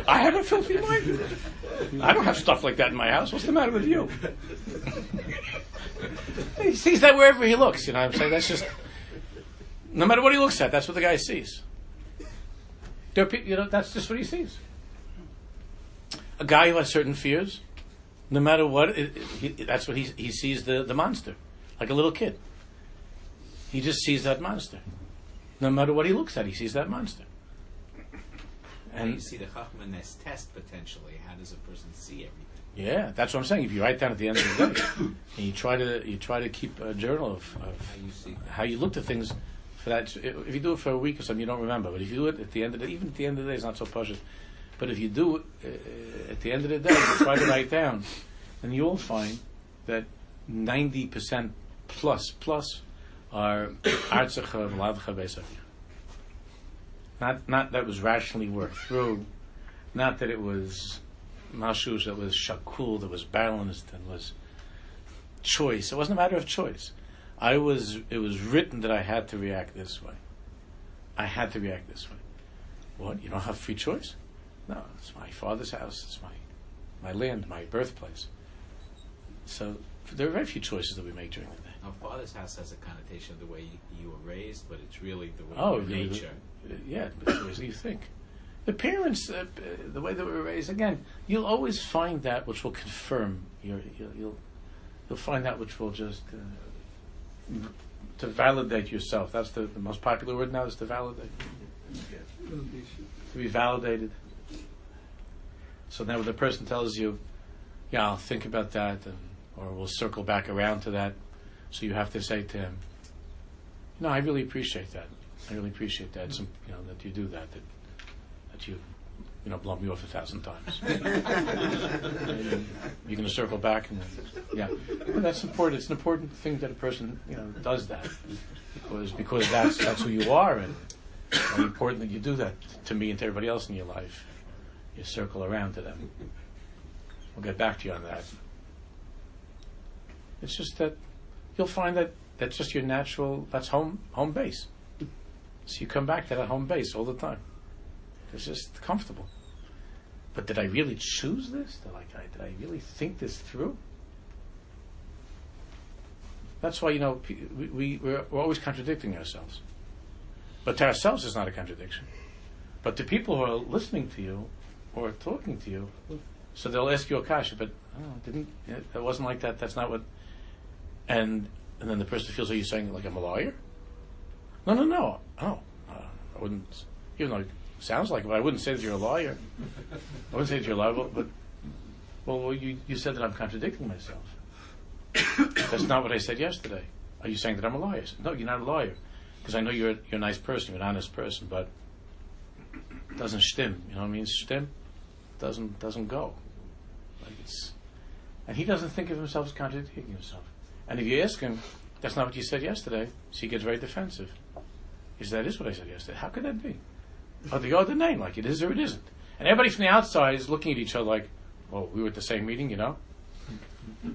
I have a filthy mind. I don't have stuff like that in my house. What's the matter with you?" he sees that wherever he looks. You know what I'm saying? That's just no matter what he looks at. That's what the guy sees. You know, that's just what he sees. A guy who has certain fears, no matter what, it, it, he, that's what he he sees the the monster, like a little kid. He just sees that monster. No matter what he looks at, he sees that monster. And you see the Chachmanes test potentially. How does a person see everything? yeah, that's what I'm saying. If you write down at the end of the day, and you try to you try to keep a journal of, of How you see how you looked at things for that. If you do it for a week or something, you don't remember. But if you do it at the end of the even at the end of the day, it's not so push But if you do it uh, at the end of the day, you try to write down, then you'll find that ninety percent plus plus are artsacha v'ladcha besav. Not not that was rationally worked through, not that it was mashus that was shakul, that was balanced and was choice. It wasn't a matter of choice. I was. It was written that I had to react this way. I had to react this way. What? You don't have free choice? No, it's my father's house. It's my my land, my birthplace. So there are very few choices that we make during the day. Now, father's house has a connotation of the way you, you were raised, but it's really the way Oh, the- nature. the- yeah, the way you think. The parents, uh, the way that we were raised, again, you'll always find that which will confirm your. You'll you'll, you'll find that which will just uh, to validate yourself. That's the, the most popular word now is to validate. To be validated. So now, when the person tells you, "Yeah, I'll think about that," and, or we'll circle back around to that, so you have to say to him, "No, I really appreciate that. I really appreciate that. Some, you know, that you do that. That that you, you know, blow me off a thousand times. You're going to circle back and yeah, but that's important. It's an important thing that a person you know does that because because that's that's who you are and, and important that you do that to me and to everybody else in your life. You circle around to them. We'll get back to you on that. It's just that you'll find that that's just your natural. That's home home base. So you come back to that home base all the time. It's just comfortable. But did I really choose this? Did I, did I really think this through? That's why you know we, we we're, we're always contradicting ourselves. But to ourselves, it's not a contradiction. But to people who are listening to you or talking to you, so they'll ask you a kasha, but oh, didn't it, it wasn't like that. That's not what. And and then the person feels, are you saying like I'm a lawyer? No, no, no. Oh, uh, I wouldn't. Even though it sounds like it, I wouldn't say that you're a lawyer. I wouldn't say that you're a liable, but well, well you, you said that I'm contradicting myself. That's not what I said yesterday. Are you saying that I'm a liar? No, you're not a liar, because I know you're you're a nice person, you're an honest person, but doesn't stim. You know what I mean? Stim doesn't doesn't go. Like it's, and he doesn't think of himself as contradicting himself. And if you ask him, that's not what you said yesterday, so he gets very defensive. He says, that is what I said yesterday. How could that be? Oh, the other name, like it is or it isn't. And everybody from the outside is looking at each other like, well, we were at the same meeting, you know?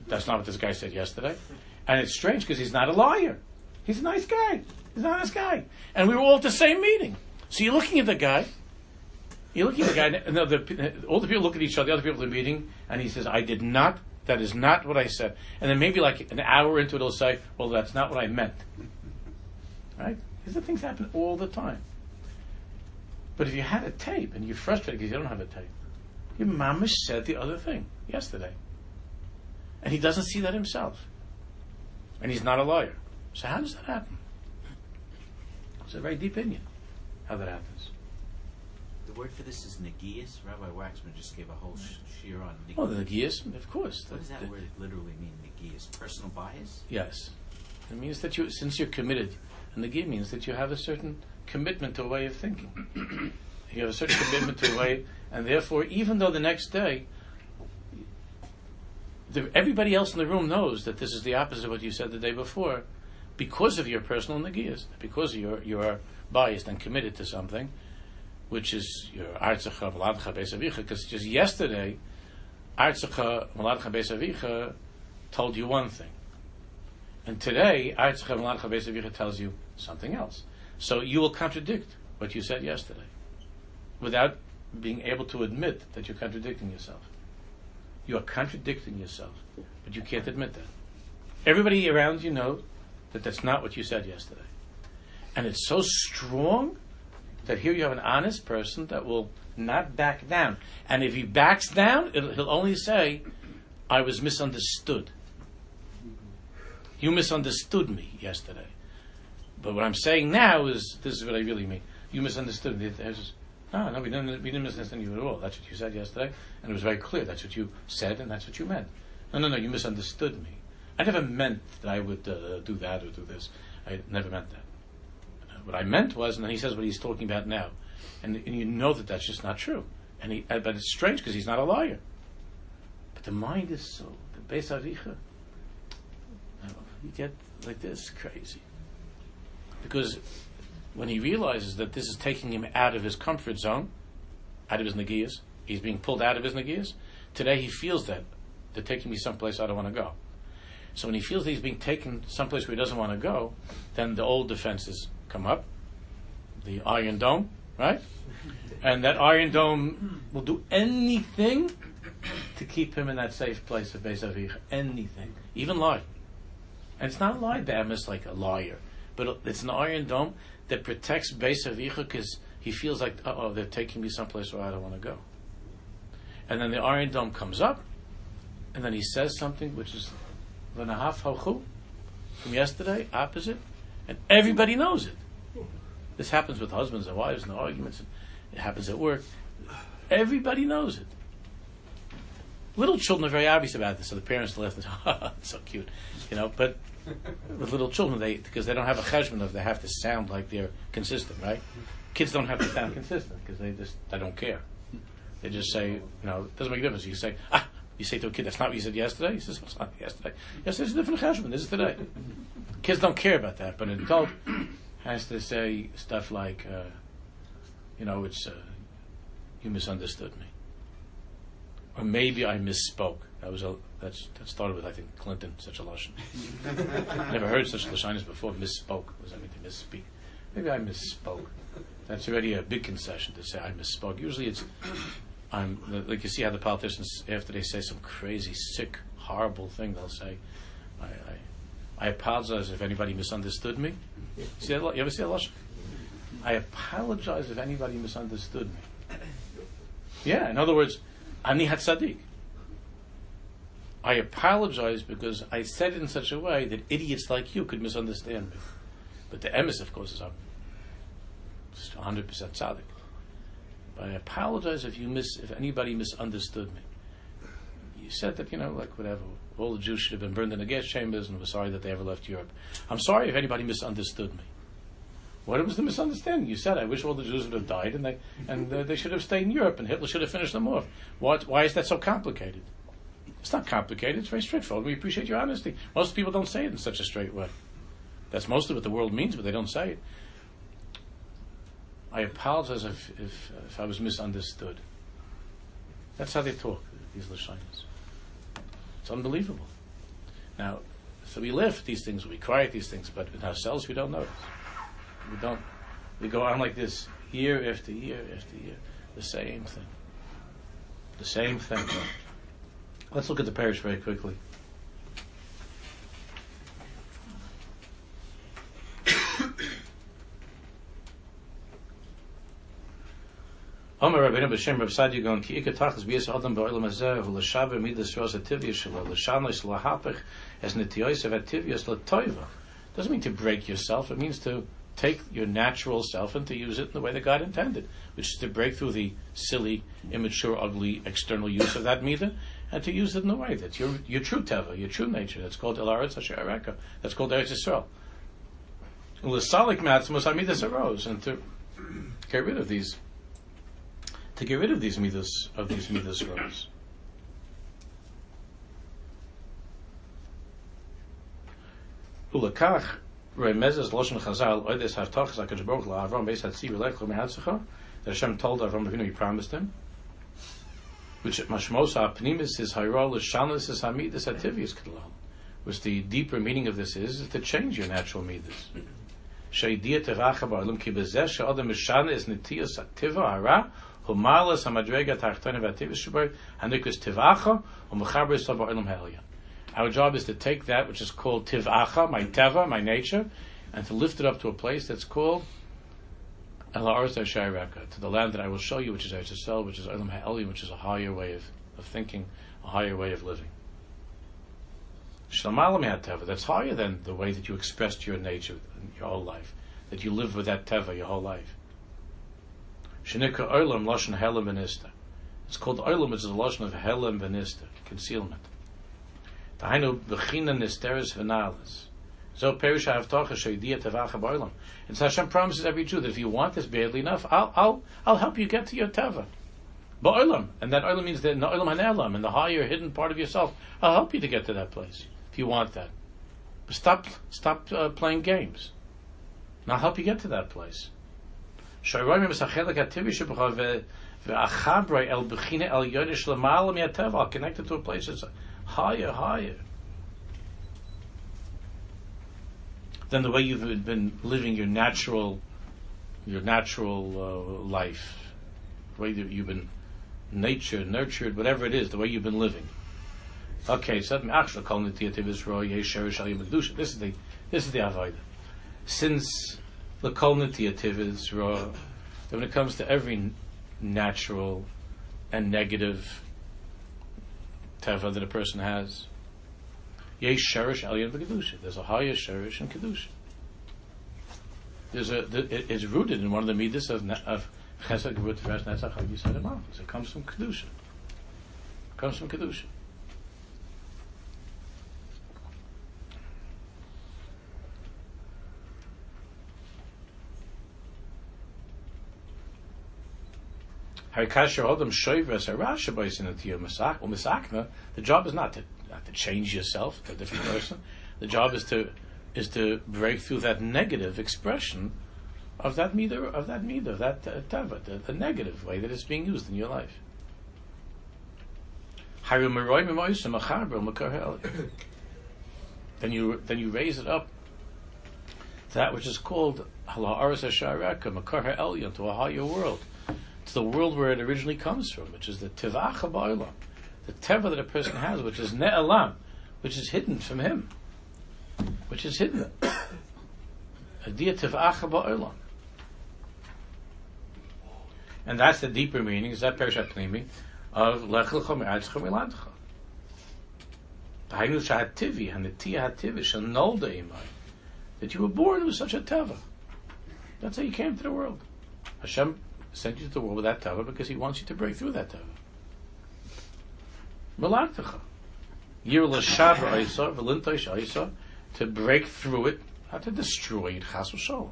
That's not what this guy said yesterday. And it's strange because he's not a liar. He's a nice guy. He's an honest guy. And we were all at the same meeting. So you're looking at the guy. You're looking at the guy, and the, the, all the people look at each other, the other people at the meeting, and he says, I did not, that is not what I said. And then maybe like an hour into it, he'll say, well, that's not what I meant. Right? These are things happen all the time. But if you had a tape and you're frustrated because you don't have a tape, your mama said the other thing yesterday. And he doesn't see that himself. And he's not a lawyer. So how does that happen? It's a very deep Indian how that happens. The word for this is nagias. Rabbi Waxman just gave a whole sh- shear on nagias. Well, the oh, Nagias, of course. what does The- that the- word literally mean? Nagias, personal bias. Yes. It means that you, since you're committed, and the Nagia means that you have a certain commitment to a way of thinking. you have a certain commitment to a way, and therefore, even though the next day, the, everybody else in the room knows that this is the opposite of what you said the day before, because of your personal nagias, because you're you're biased and committed to something, which is your artzacha maladcha besavicha. Because just yesterday, artzacha maladcha besavicha told you one thing. And today, Artzcha Meladcha Beis Avicha tells you something else. So you will contradict what you said yesterday without being able to admit that you're contradicting yourself. You are contradicting yourself, but you can't admit that. Everybody around you knows that that's not what you said yesterday. And it's so strong that here you have an honest person that will not back down. And if he backs down, he'll only say, I was misunderstood. You misunderstood me yesterday. But what I'm saying now is this is what I really mean. You misunderstood me. No, no, we didn't, we didn't misunderstand you at all. That's what you said yesterday, and it was very clear. That's what you said, and that's what you meant. No, no, no, you misunderstood me. I never meant that I would uh, do that or do this. I never meant that. What I meant was, and then he says what he's talking about now, and, and you know that that's just not true. And he, but it's strange because he's not a liar. But the mind is so the Beis Avicha. You get like this crazy because when he realizes that this is taking him out of his comfort zone, out of his nagias, he's being pulled out of his nagias. Today he feels that they're taking me someplace I don't want to go. So when he feels that he's being taken someplace where he doesn't want to go, then the old defenses come up. the Iron Dome, right? And that Iron Dome will do anything to keep him in that safe place of Beis Avich. Anything, even lie. And it's not a lie, Bam Bamis like a liar, but it's an Iron Dome that protects Beis Avich because he feels like, oh, they're taking me someplace where I don't want to go. And then the Iron Dome comes up, and then he says something which is from yesterday, opposite, and everybody knows it. This happens with husbands and wives and arguments. And it happens at work. Everybody knows it. Little children are very obvious about this, so the parents laugh left it. so cute, you know. But with little children, they because they don't have a cheshbon of they have to sound like they're consistent, right? Kids don't have to sound consistent because they just they don't care. They just say, you know, it doesn't make a difference. You say, ah, you say to a kid, that's not what you said yesterday. He says, what's not yesterday? Yesterday's a different cheshbon. This is today. Kids don't care about that, but an adult has to say stuff like, uh, you know, it's, uh, you misunderstood me. Or maybe I misspoke. That was a, that's, that started with, I think, Clinton, such a lashon. Never heard such lashonis before. Misspoke. What does that mean to misspeak? Maybe I misspoke. That's already a big concession to say I misspoke. Usually it's, I'm, like you see how the politicians, after they say some crazy, sick, horrible thing, they'll say, I, I, I apologize if anybody misunderstood me. See? You ever see that lashon? I apologize if anybody misunderstood me. Yeah, in other words, ani hatzadik. I apologize because I said it in such a way that idiots like you could misunderstand me. But the emes, of course, is I'm 100% tzaddik. But I apologize if you miss, if anybody misunderstood me. You said that, you know, like whatever, all the Jews should have been burned in the gas chambers and we're sorry that they ever left Europe. I'm sorry if anybody misunderstood me. What was the misunderstanding? You said I wish all the Jews would have died and they and uh, they should have stayed in Europe and Hitler should have finished them off. What? Why is that so complicated? It's not complicated. It's very straightforward. We appreciate your honesty. Most people don't say it in such a straight way. That's mostly what the world means, but they don't say it. I apologize if, if, if I was misunderstood. That's how they talk, these Lashonis. It's unbelievable. Now, so we live these things, we cry at these things, but in ourselves we don't notice. We don't. We go on like this year after year after year. The same thing. The same thing. Let's look at the parish very quickly. Omer Rabbeinu B'Shem Rav Saadia Gaon Ki Ika Tachlis B'Yis Adam B'Olam Hazeh V'Lashaver Midas Rosa Tivya Shalom L'Shanos L'Hapech Es Nitiyos Ev Ativyos L'Toiva doesn't mean to break yourself. It means to take your natural self and to use it in the way that God intended, which is to break through the silly, immature, ugly external use of that midah and to use it in the way that's your your true teva, your true nature. That's called Elaretz Hashem That's called Eretz Yisrael. L'salik matzmos hamidas arose, and to get rid of these, to get rid of these midas of these midas remezes loshen chazal oides baruch beis hatzir lech lo that Hashem told Avram Avinu he promised him which is is kedlal which the deeper meaning of this is, is to change your natural midas. Ki mishana is nitiyas ativa hara humalas hamadrega ba'olam ha'elyon. Our job is to take that which is called tivacha, my teva, my nature, and to lift it up to a place that's called El Shairaka, to the land that I will show you, which is Eretz Yisrael, which is Elam Ha'eli, which is a higher way of, of thinking, a higher way of living. Teva, that's higher than the way that you expressed your nature in your whole life, that you live with that teva your whole life. Shenikra Olam Lashon Helam Venista. It's called Olam, is a Lashon of Helam Venista, concealment. Dahainu b'china nisteres v'nalis. So perish ha'avtocha she'idiyah tevacha ba'olam. And Hashem promises every Jew that if you want this badly enough, I'll, I'll, I'll help you get to your teva. Ba'olam. And that olam means the olam hanelam, and the higher hidden part of yourself. I'll help you to get to that place if you want that. But stop, stop uh, playing games. And I'll help you get to that place. I'll connect it to a place that's higher, higher than the way you've been living your natural your natural uh, life, the way that you've been nature, nurtured, whatever it is, the way you've been living. Okay, so this is the this is the avodah. Since the kol nitiyativ is raw, that when it comes to every natural and negative teva that a person has, yesh sherish alien v'kedusha. There's a higher sherish and kedusha. There's a it, it's rooted in one of the midas of of chesed gevut fresh netzach It comes from kedusha. It comes from kedusha. The job is not to not to change yourself to a different person. The job is to is to break through that negative expression of that meter of that meter that uh, tava, the, the negative way that it's being used in your life. then you then you raise it up to that which is called to a higher world to the world where it originally comes from, which is the tivach ha'ba'olam, the teva that a person has, which is ne'elam, which is hidden from him, which is hidden. Adiyah tivach ha'ba'olam. And that's the deeper meaning, is that Pershat Pnimi, of Lech Lecha Me'atzcha Miladcha. Hainu Shahativi, Hanatia Hativi, Shanolda Imai, that you were born with such a teva. That's how you came to the world. Hashem sent you to the world with that tava because he wants you to break through that tava. Malaktecha. Yir l'shavar isa, v'lintosh isa, to break through it, not to destroy it, chas v'shalom,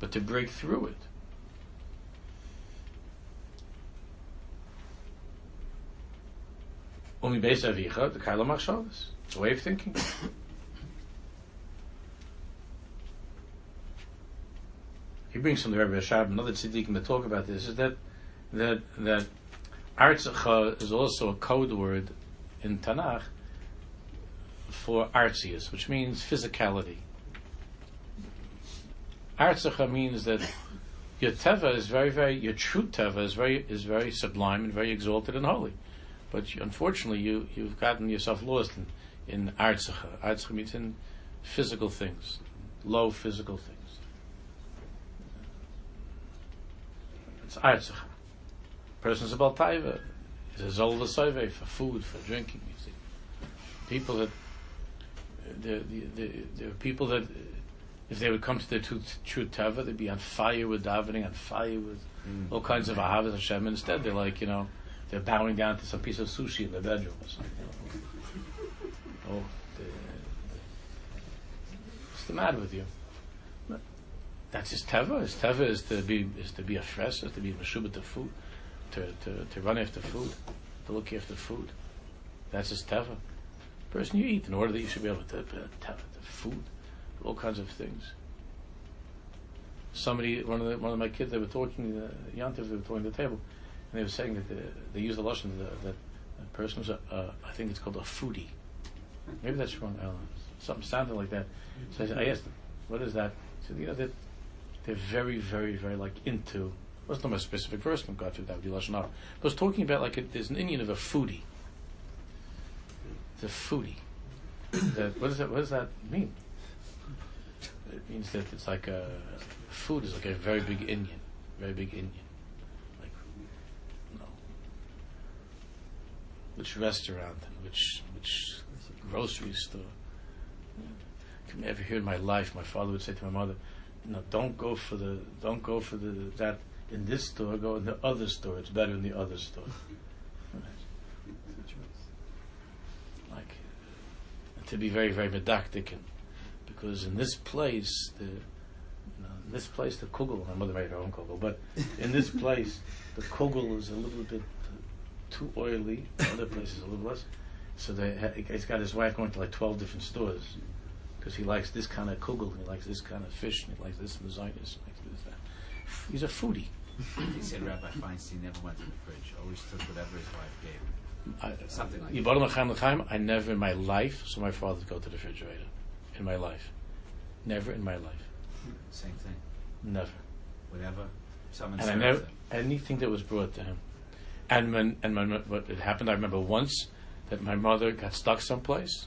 but to break through it. Only based avicha, the kaila machshavas. It's a way of thinking. He brings from the Rebbe Rashab, another tzaddikim that talk about this, is that that that artzacha is also a code word in Tanakh for artzius, which means physicality. Artzacha means that your teva is very, very, your true teva is very, is very sublime and very exalted and holy. But you, unfortunately, you, you've gotten yourself lost in, in artzacha. Artzacha means in physical things, low physical things. It's Artzach. Person's about taiva. It's a zolva soive for food, for drinking. You see, people that uh, the the the, the people that uh, if they would come to their true, true tava, they'd be on fire with davening, on fire with mm. all kinds of ahavas Hashem. Instead, they're like you know they're bowing down to some piece of sushi in the bedroom or something. oh, the, the, what's the matter with you? That's his teva. His teva is to be is to be a fresh, is to be meshubah to food, to, to, to run after food, to look after food. That's his teva. Person you eat in order that you should be able to uh, teva, the food, all kinds of things. Somebody, one of the, one of my kids, they were talking, uh, Yantiv, they were talking at the table, and they were saying that the, they use the lashon that, a person was a, uh, I think it's called a foodie. Maybe that's wrong. I don't know. Something sounded like that. So I, asked them, "What is that?" He said, "You know that." They're very, very, very like into. Well, it's not a specific verse from God that would be lashon. But it's talking about like a, there's an Indian of a foodie. The foodie. that what does that? What does that mean? It means that it's like a food is like a very big Indian, very big Indian. Like, know, which restaurant, which which grocery store. I can never hear in my life. My father would say to my mother, no, don't go for the don't go for the that in this store. Go in the other store. It's better in the other store. Like to be very very medactic and because in this place the you know, in this place the kugel my mother made her own kugel but in this place the kugel is a little bit too oily. Other places a little less. So they, he's got his wife going to like twelve different stores because he likes this kind of kugel, and he likes this kind of fish, and he likes this mezaitis, he likes this that. He's a foodie. he said Rabbi Feinstein never went to the fridge; always took whatever his wife gave him. I, Something like that. I never in my life saw my father go to the refrigerator. In my life, never in my life. Same thing. Never. whatever someone and I never anything that was brought to him. And when and when what it happened, I remember once that my mother got stuck someplace,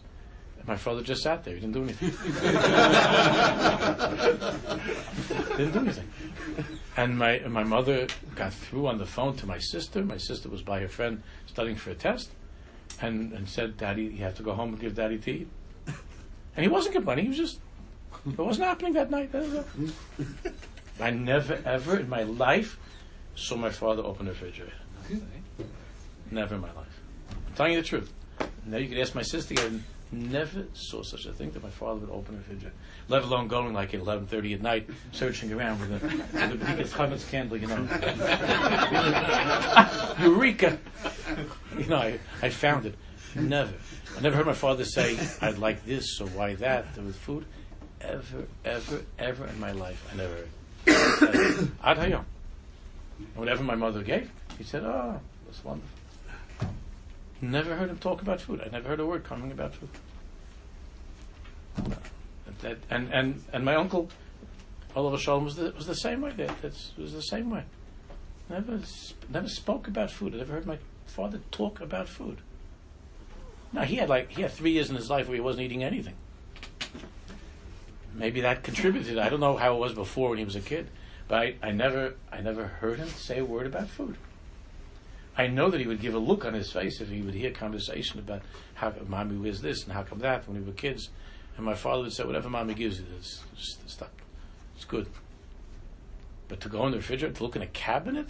and my father just sat there. He didn't do anything. didn't do anything. And my and my mother got through on the phone to my sister. My sister was by her friend studying for a test, and and said, "Daddy, you have to go home and give Daddy to eat." And he wasn't complaining. He was just it wasn't happening that night. That was it. I never ever in my life saw my father open a refrigerator. Never in my life. I'm telling you the truth. Now you could ask my sister. I never saw such a thing that my father would open a refrigerator. Let alone going like at eleven thirty at night, searching around with a with the biggest Chametz candle, you know. Eureka! You know, I, I found it. Never. I never heard my father say, "I'd like this" or "Why that?" with food. Ever, ever, ever in my life, I never heard. Ad. Whatever my mother gave, he said, "Oh, that's wonderful." Never heard him talk about food. I never heard a word coming about food. That, and, and, and my uncle, Oliver Shalom, was the, was the same way. That that's, was the same way. Never never spoke about food. I never heard my father talk about food. Now he had like he had three years in his life where he wasn't eating anything. Maybe that contributed. I don't know how it was before when he was a kid, but I, I never I never heard him say a word about food. I know that he would give a look on his face if he would hear conversation about how mommy wears this and how come that when we were kids, and my father would say whatever mommy gives you, it's just stop, it's good. But to go in the refrigerator to look in a cabinet,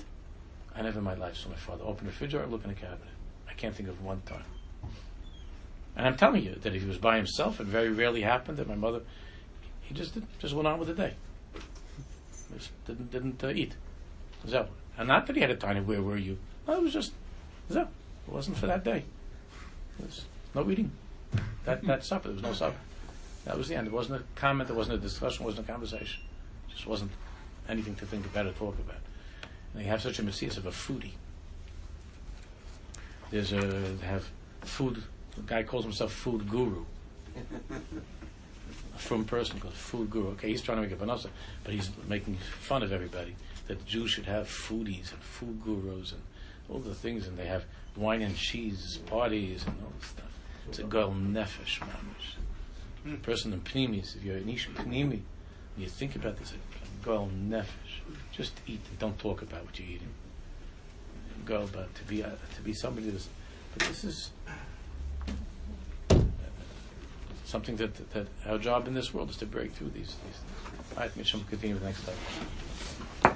I never in my life saw my father open the refrigerator and look in a cabinet. I can't think of one time. And I'm telling you that if he was by himself, it very rarely happened that my mother, he just did, just went on with the day. Just didn't didn't uh, eat. So, and not that he had a tiny, Where were you? No, it was just. It wasn't for that day. Was no eating. That that supper. There was no supper. That was the end. It wasn't a comment. There wasn't a discussion. It wasn't a conversation. It just wasn't anything to think about or talk about. And they have such a messias of a foodie. There's a they have food. The guy calls himself food guru. A from person called food guru. Okay, he's trying to make a panasa, but he's making fun of everybody that Jews should have foodies and food gurus and all the things, and they have wine and cheese parties and all this stuff. It's a girl nefesh mamish. A person in pnimis, if you're an ish pnimi, you think about this, a girl nefesh. Just eat and don't talk about what you're eating. Go about to be uh, to be somebody that's. But this is something that, that our job in this world is to break through these these things. All right, Misham, continue with the next slide.